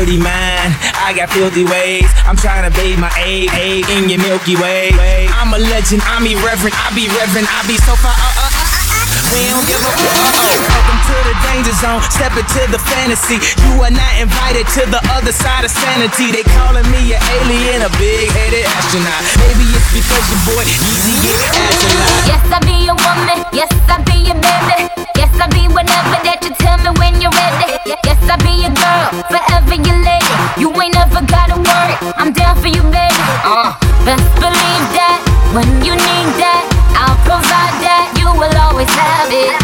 dirty mind. I got filthy ways. I'm trying to bathe my egg, egg in your Milky Way. I'm a legend, I'm irreverent, I be reverent, I be so far. Uh, uh, uh, we don't give a fuck. Welcome to the danger zone. Step into the fantasy. You are not invited to the other side of sanity. They calling me an alien, a big-headed astronaut. Maybe it's because your boy Yeezy get astronaut. Yes, I be a woman. Yes, I be a baby. Yes, I be whatever that you tell me when you're ready. Yes, I'll be a girl, forever your lady. You ain't never gotta worry. I'm down for you, baby. Uh, best believe that when you need that, I'll provide that. You will always have it.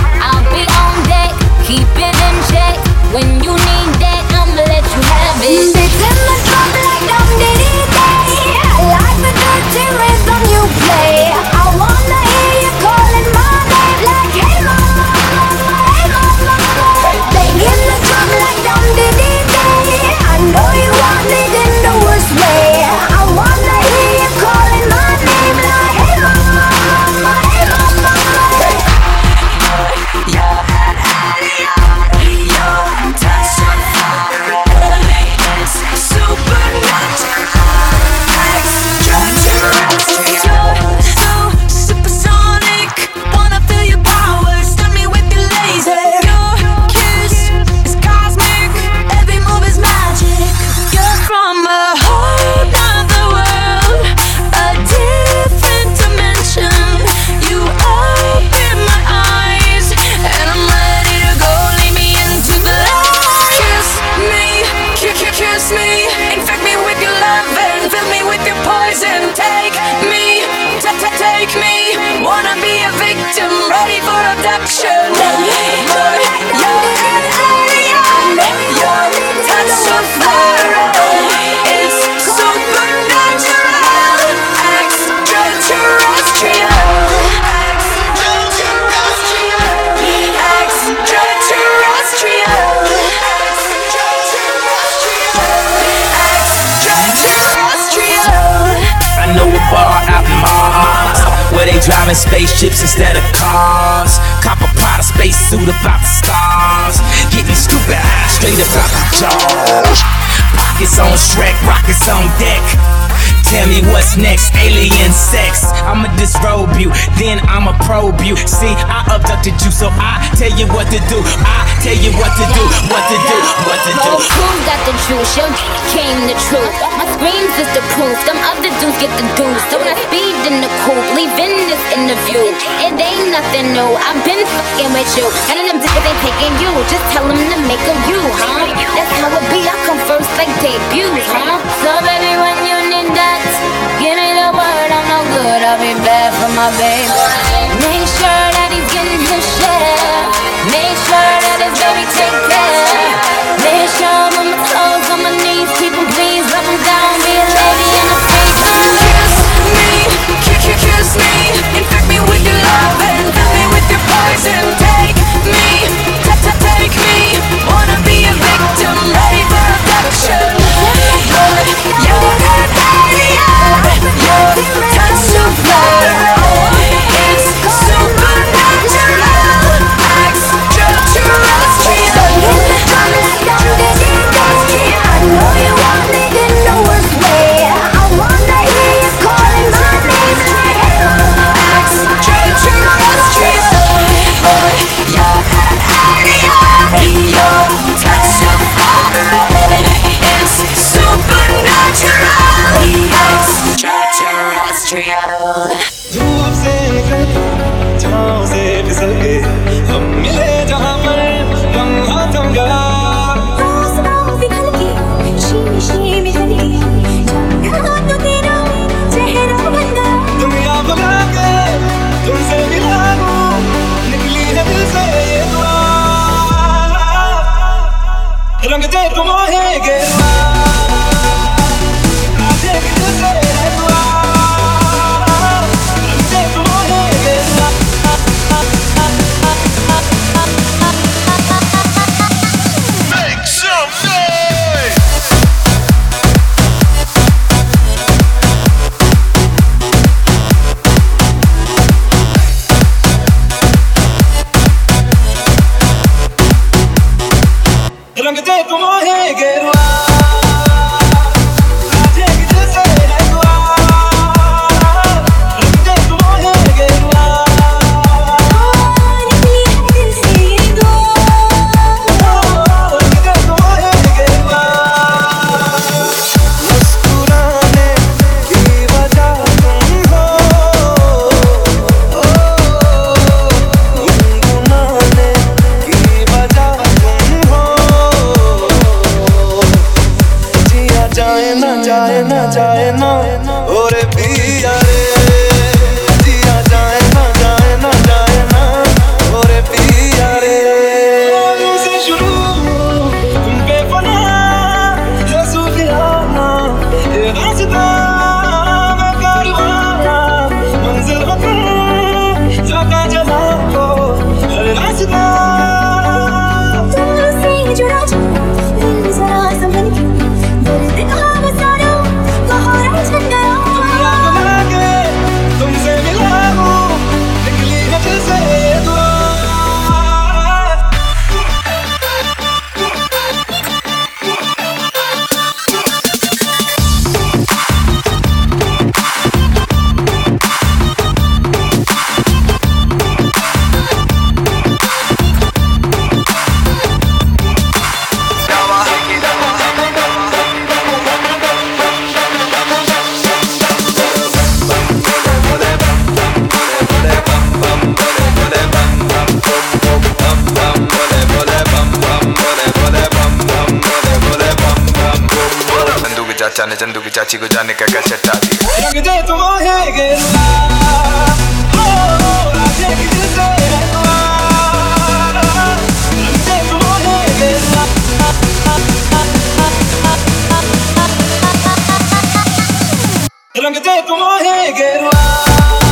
Know a bar out in Mars where they driving spaceships instead of cars. Copper pot, a space suit about the stars. Getting stupid high straight about the jaws. Pockets on Shrek, rockets on deck. Tell me what's next, alien sex. I'ma disrobe you, then I'ma probe you. See, I abducted you, so I tell you what to do. I tell you what to do, what to do, what to do. Whole crew got the juice, your came the truth. My screams is the proof, them other dudes get the deuce. So when I speed in the coupe, leaving this interview, it ain't nothing new. I've been fucking with you, none of them niggas ain't taking you. Just tell them to make a you, huh? That's how it be. I come first like debuts, huh? So baby, when you need that, give me the word. I'm no good. I'll be bad for my baby. Make sure that he's getting his share. Make sure that his baby take care. Make sure touch so fire. Industrial रंग दे तुम्हें गेरुआ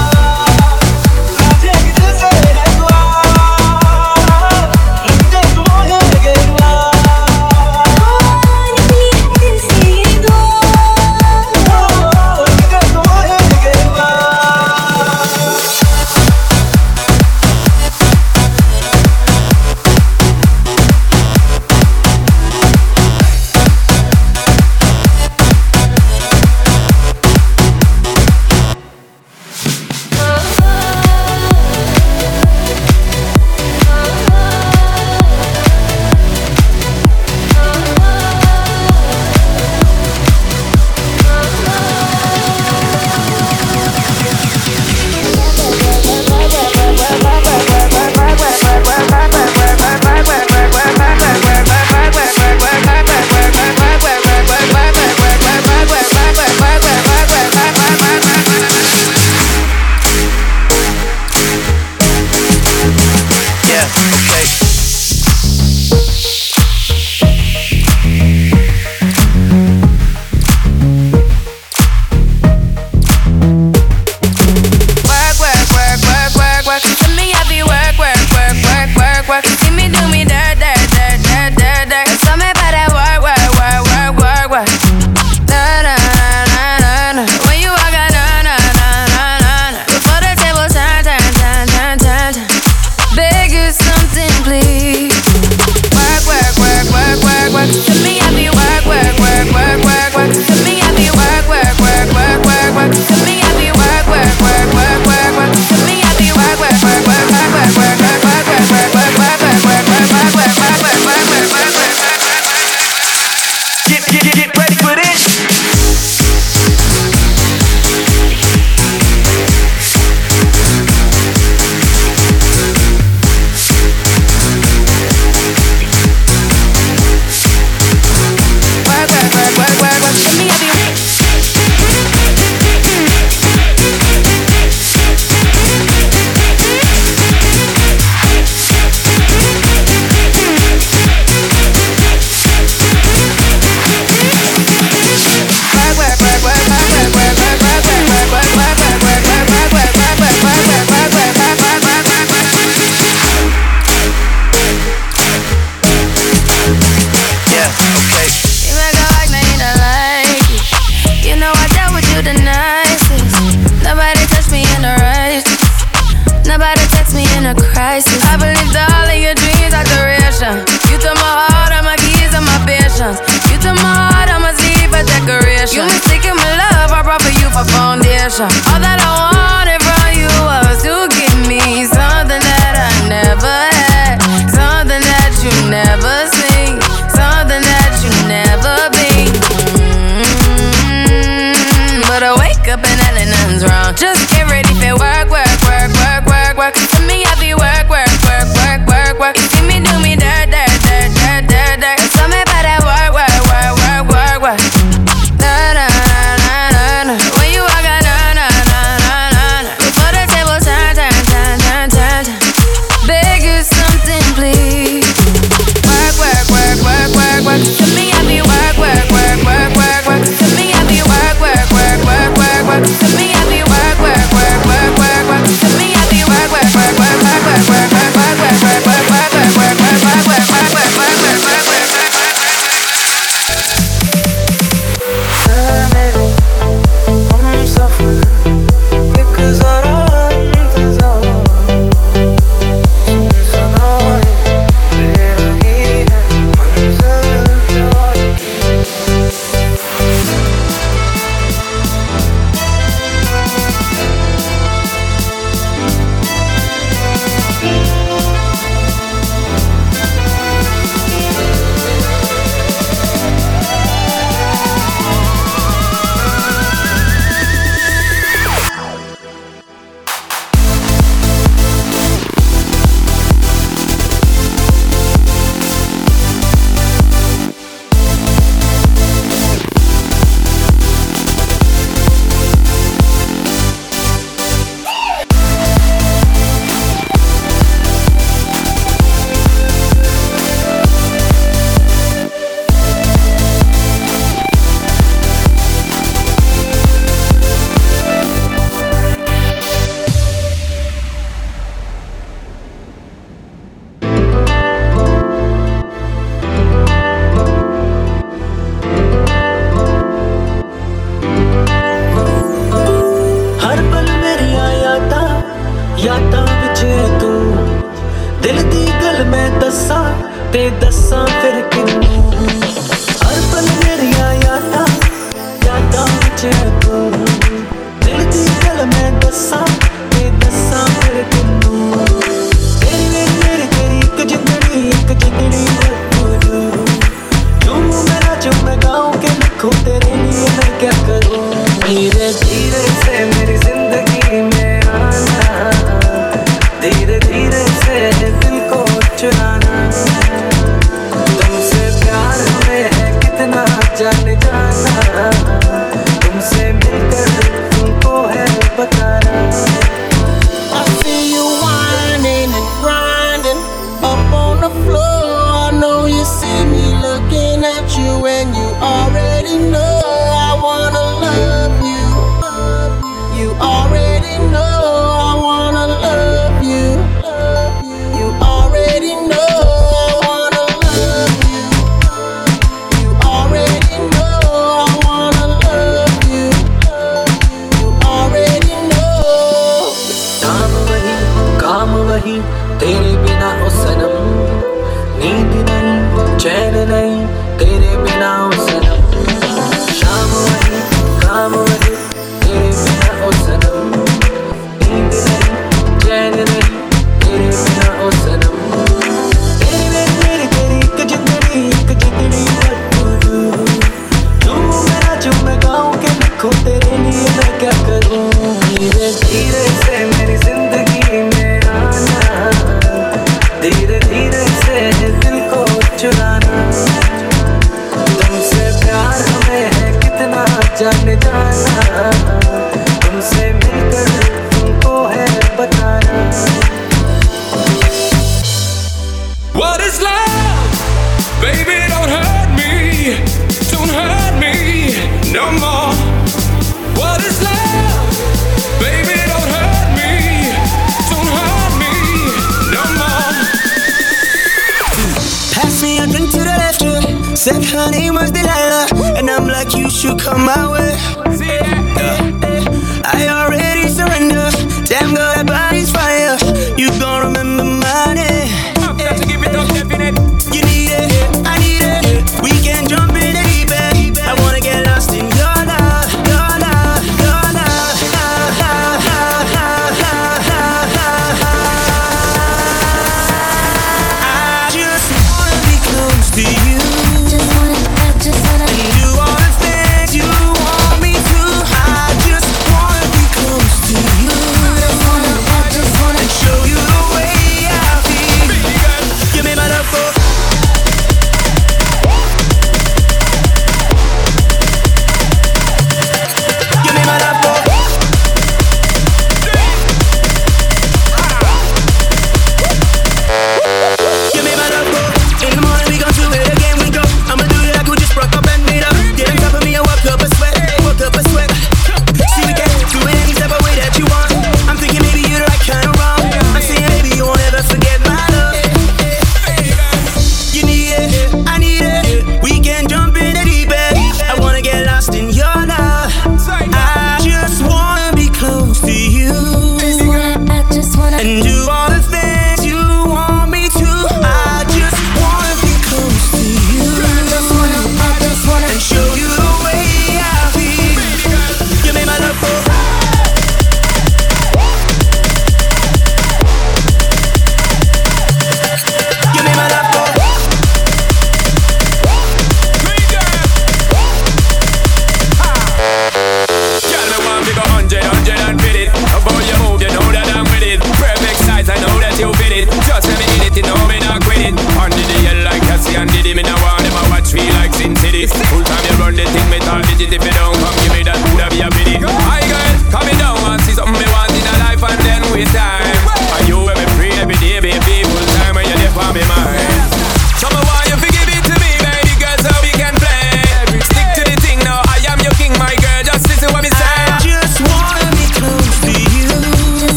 hundred, hundred and fit it. About your move, you know that I'm with it. Perfect size, I know that you fit it. Just let me in it, you know me not quit it. Under the hill like Cassie and Diddy, me now want them. I watch me like Sin City. Full time you run the thing, me thought digit if you don't come, give me that.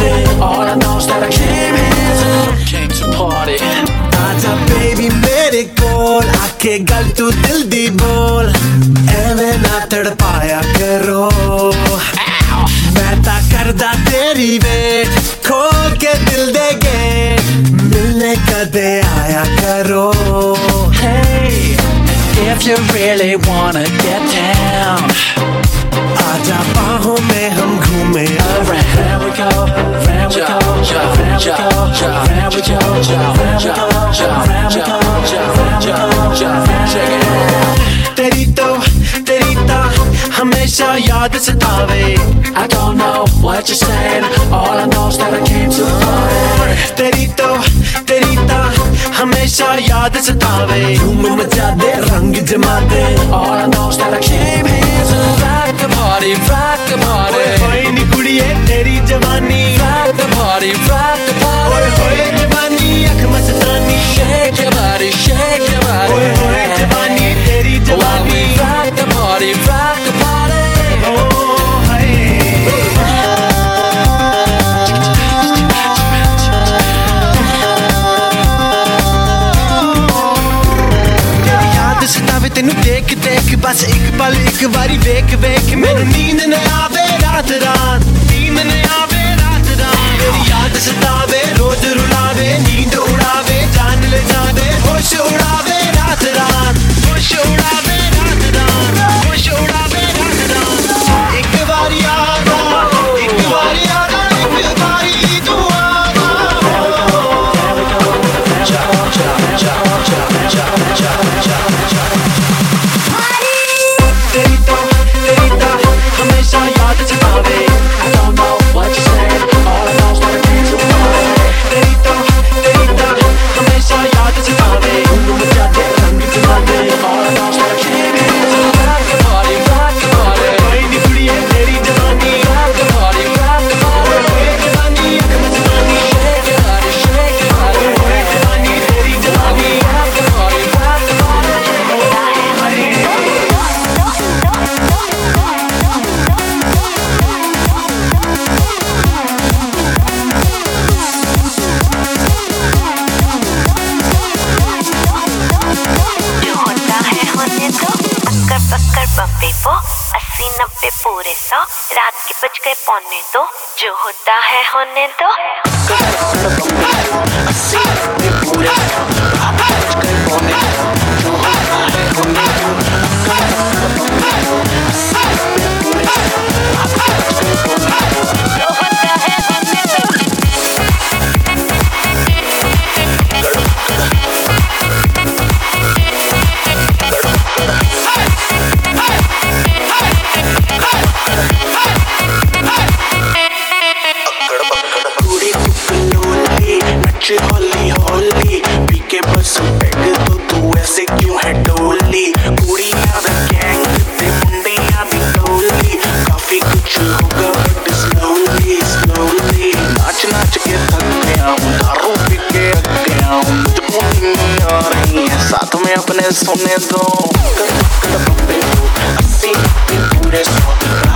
baby. All I know is that I came here, came to party. आजा baby मेरे कोल आके गल तू दिल दी बोल एवे ना तड़पाया करो मैं ता करदा तेरी वेट खोल के दिल दे गेट मिलने कदे आया करो hey if you really wanna get down आजा बाहों में हम घूमे around Round we go, round we go, round we go, round we go, round we go, round we go, round we go, check it out. तेरी तो तेरी ता हमेशा याद सतावे I don't know what you're saying All I know is that I came to party तेरी तो तेरी ता हमेशा याद सतावे। धूम रंग जमाते। और नौशा रखे भेज। रात भारी रात भारे। होए है तेरी जवानी। रात भारी रात भारे। होए जवानी, अख मचतानी शेख भारी शेख भारे होए जवानी, तेरी जवानी। रात भारी रात ਬਸ ਇੱਕ ਪਲ, ਇੱਕ ਵਾਰੀ ਵੇਖ ਵੇਖ। ਮੈਨੂੰ ਨੀਂਦ ਨਾ ਆਵੇ ਰਾਤ ਰਾਤ। ਨੀਂਦ ਨਾ ਆਵੇ ਰਾਤ ਰਾਤ। ਤੇਰੀ ਯਾਦ ਸਤਾਵੇ, ਰੋਜ਼ ਰੁਲਾਵੇ, ਨੀਂਦ ਉਡਾਵੇ, ਜਾਨ ਲੈ ਜਾਵੇ ਹੋਸ਼ ਉਡਾਵੇ ਰਾਤ ਰਾਤ। ਹੋਸ਼ ਉਡਾਵੇ ਰਾਤ ਰਾਤ। ਹੋਸ਼ ਉਡਾਵੇ गए दो जो होता है होने दो happiness on the door. I see you do this.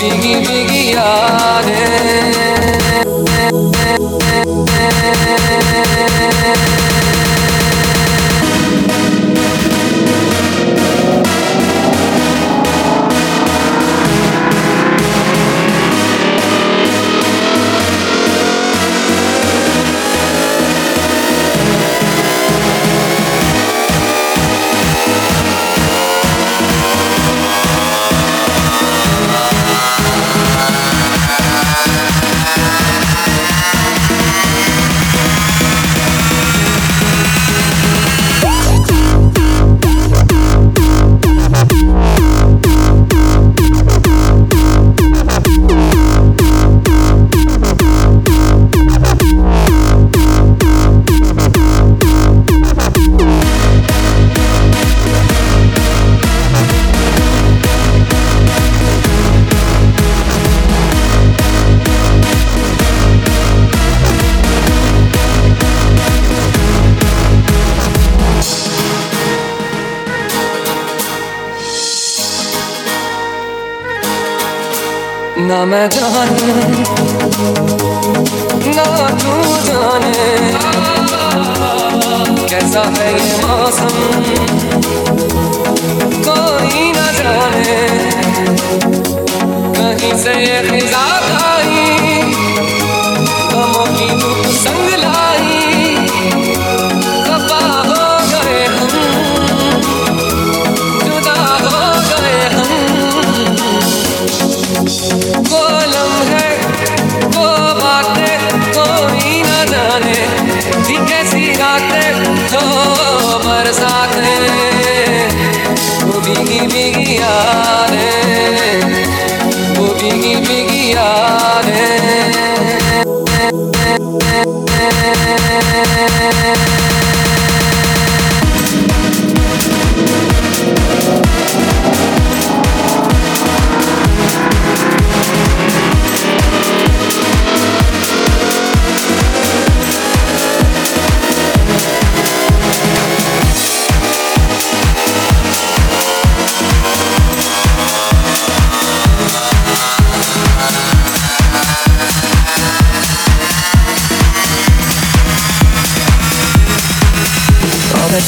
biggie, biggie, yeah.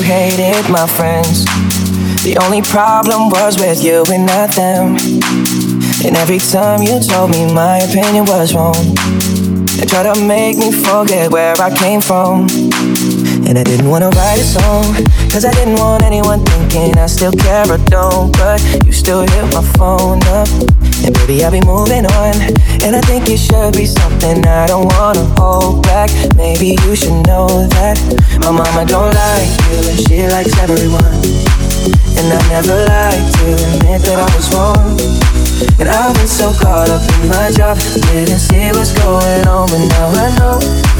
you hated my friends. The only problem was with you and not them. And every time you told me my opinion was wrong And tried to make me forget where I came from and I didn't wanna write a song Cause I didn't want anyone thinking I still care or don't. But you still hit my phone up. And baby, I'll be moving on. And I think it should be something I don't wanna hold back. Maybe you should know that My mama don't like you and she likes everyone. And I never like to admit that I was wrong. And I've been so caught up in my job Didn't see what's going on But now I know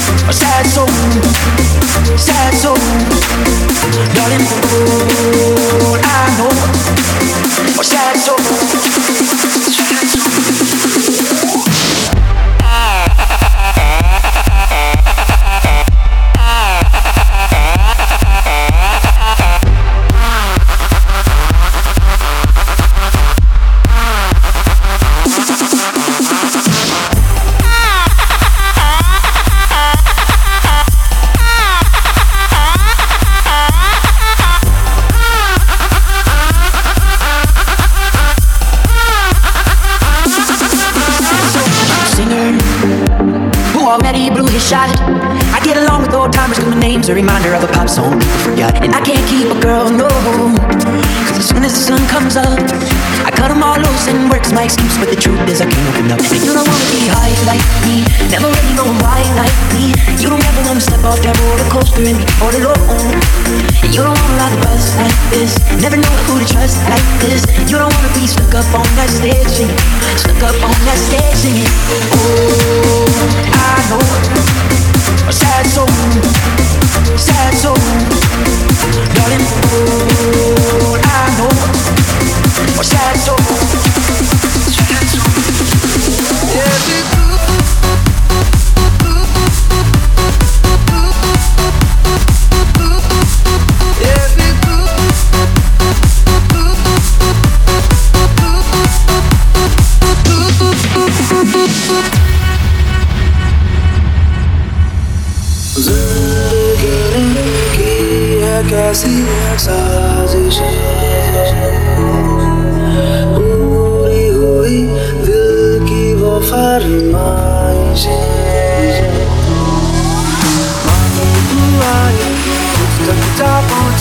a sad soul, sad soul, darling. Oh, I know a sad soul. singer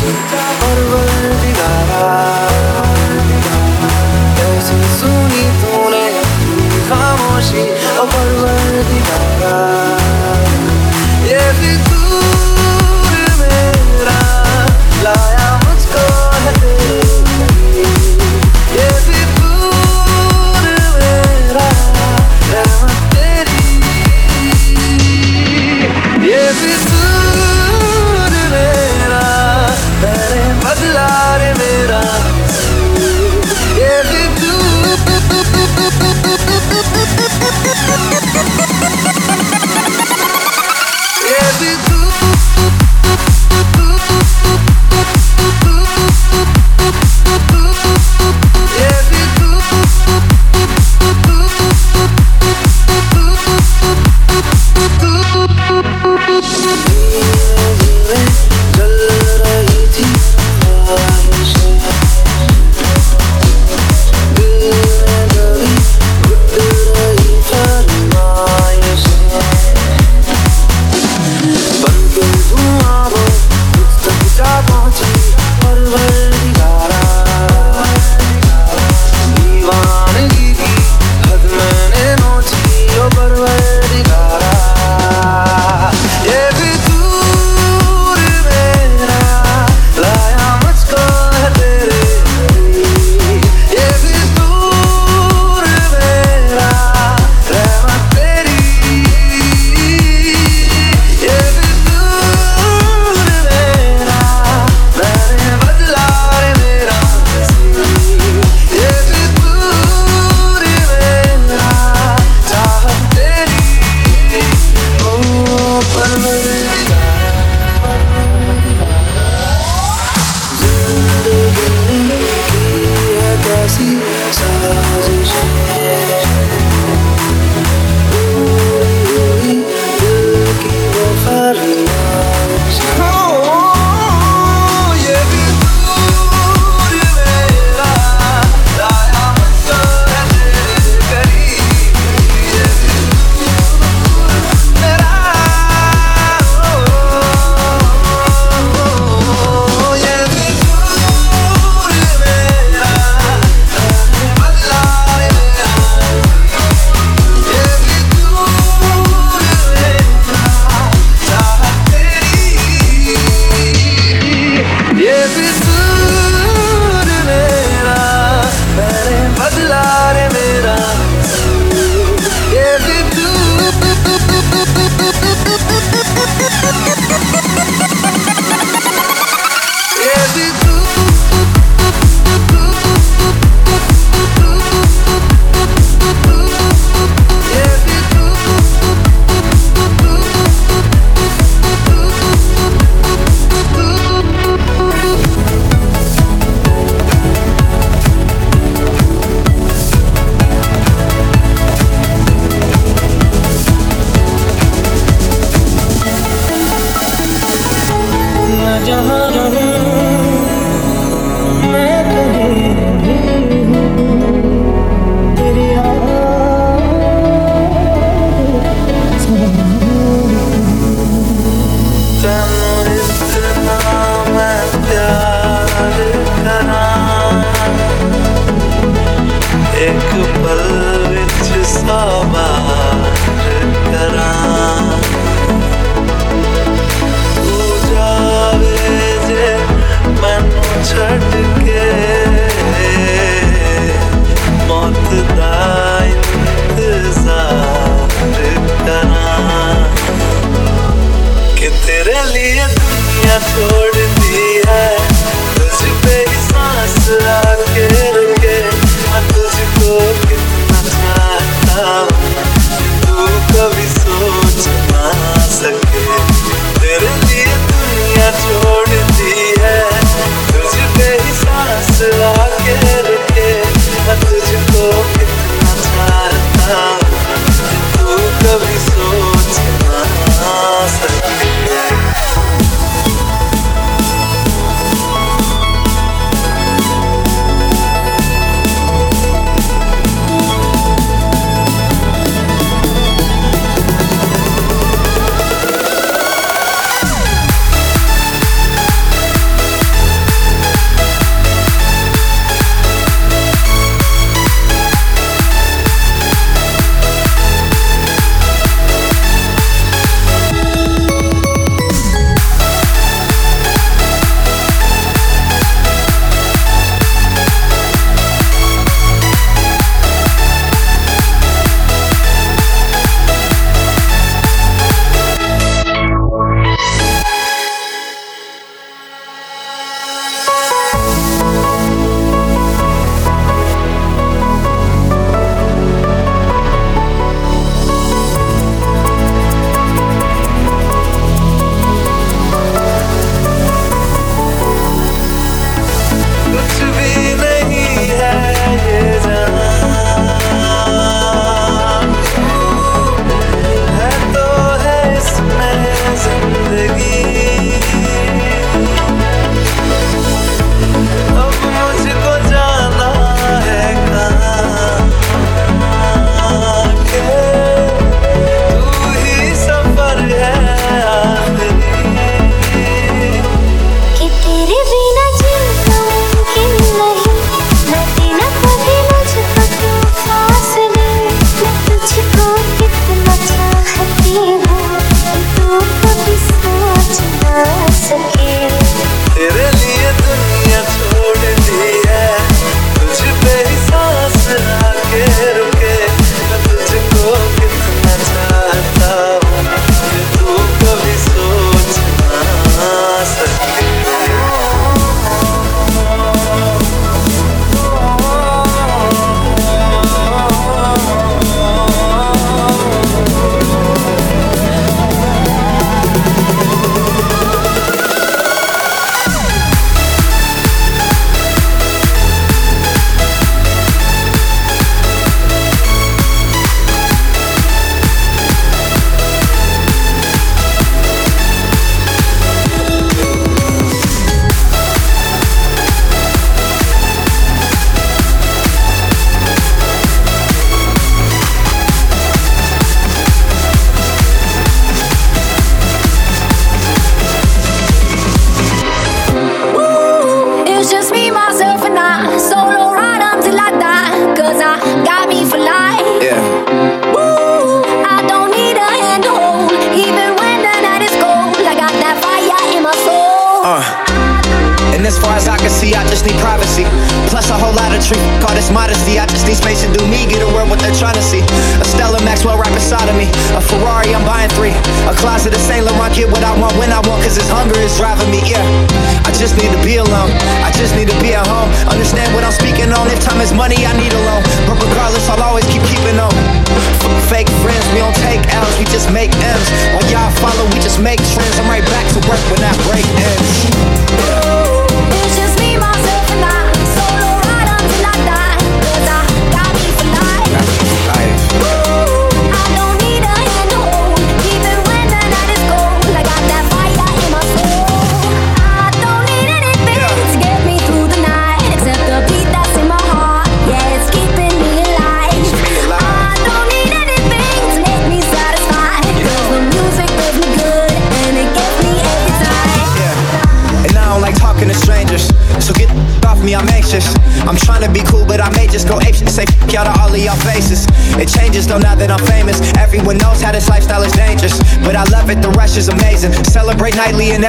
to die.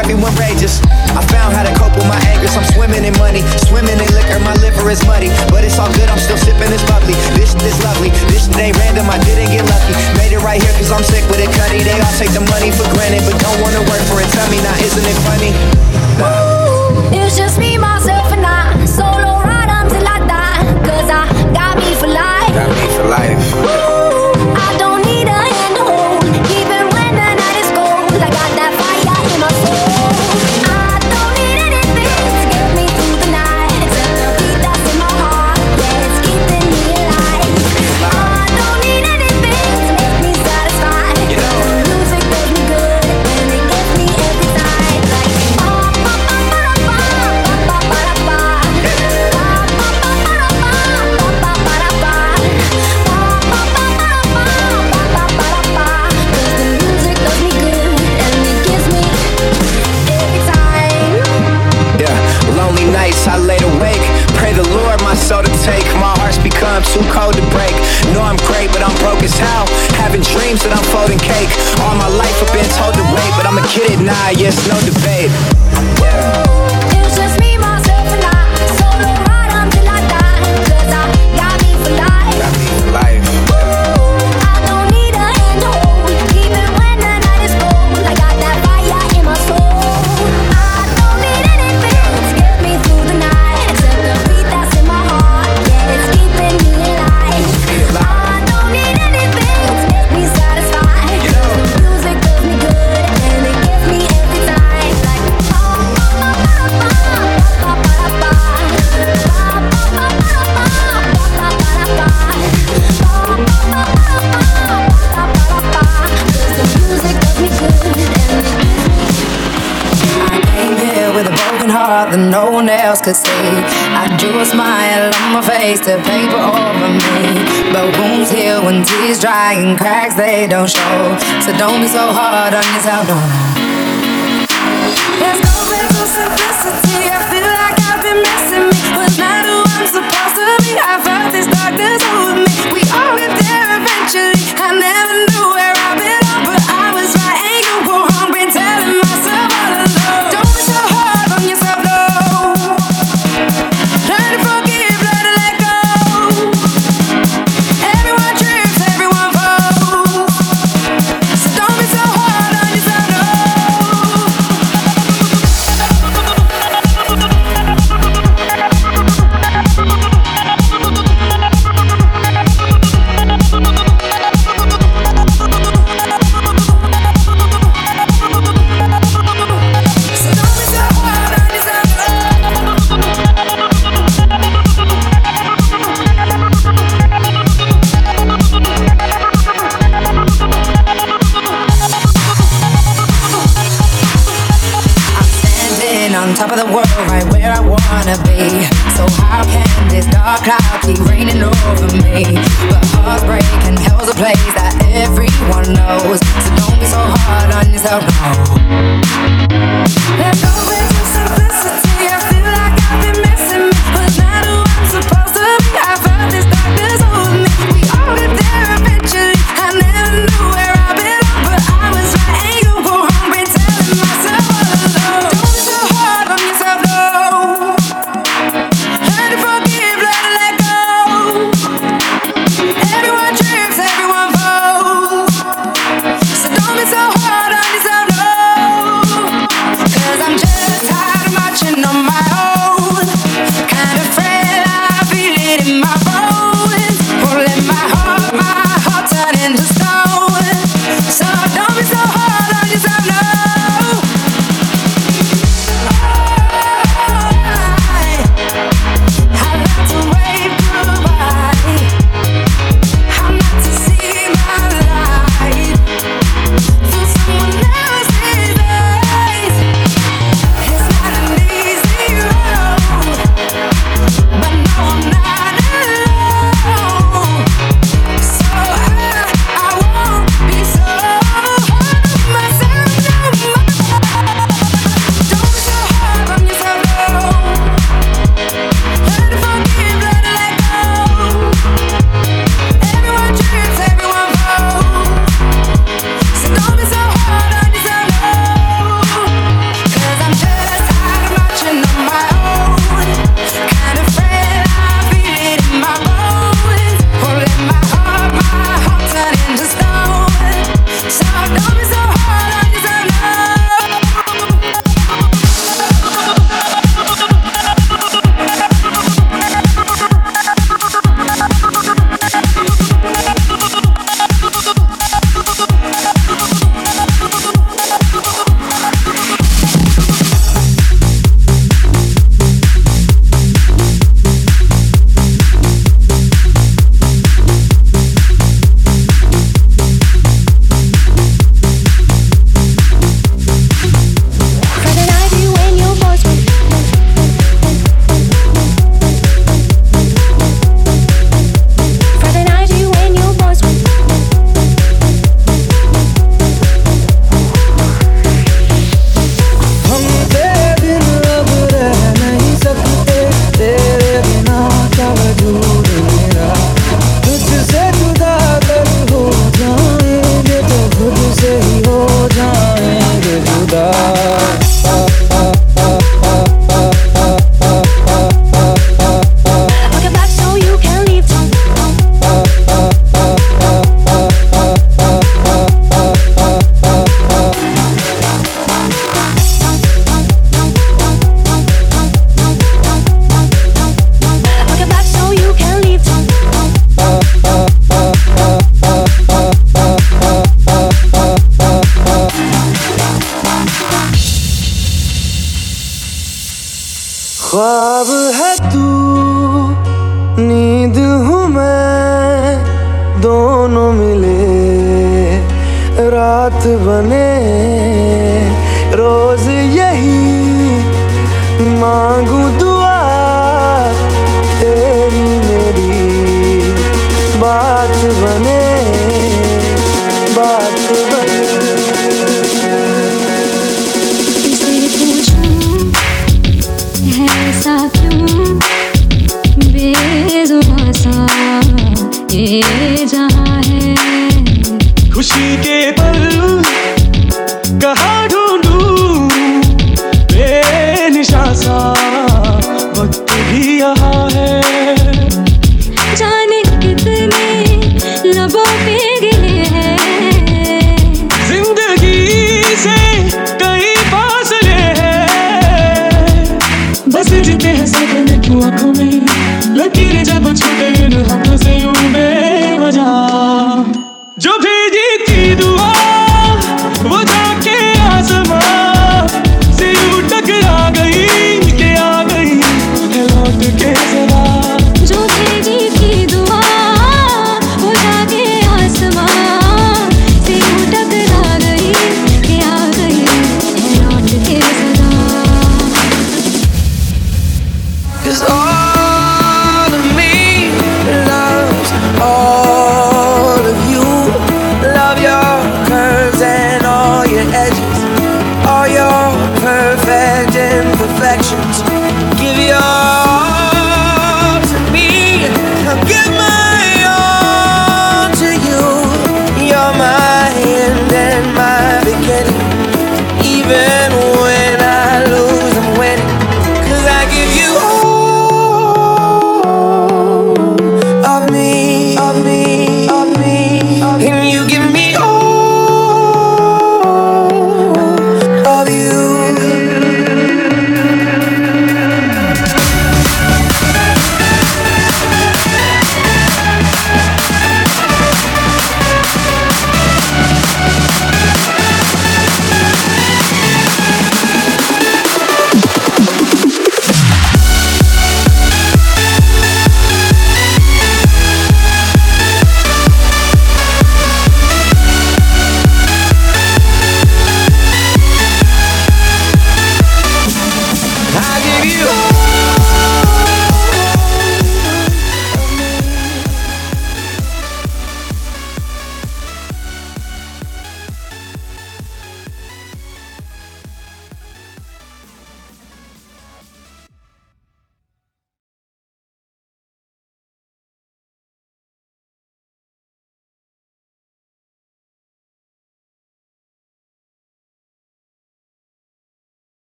Everyone rages.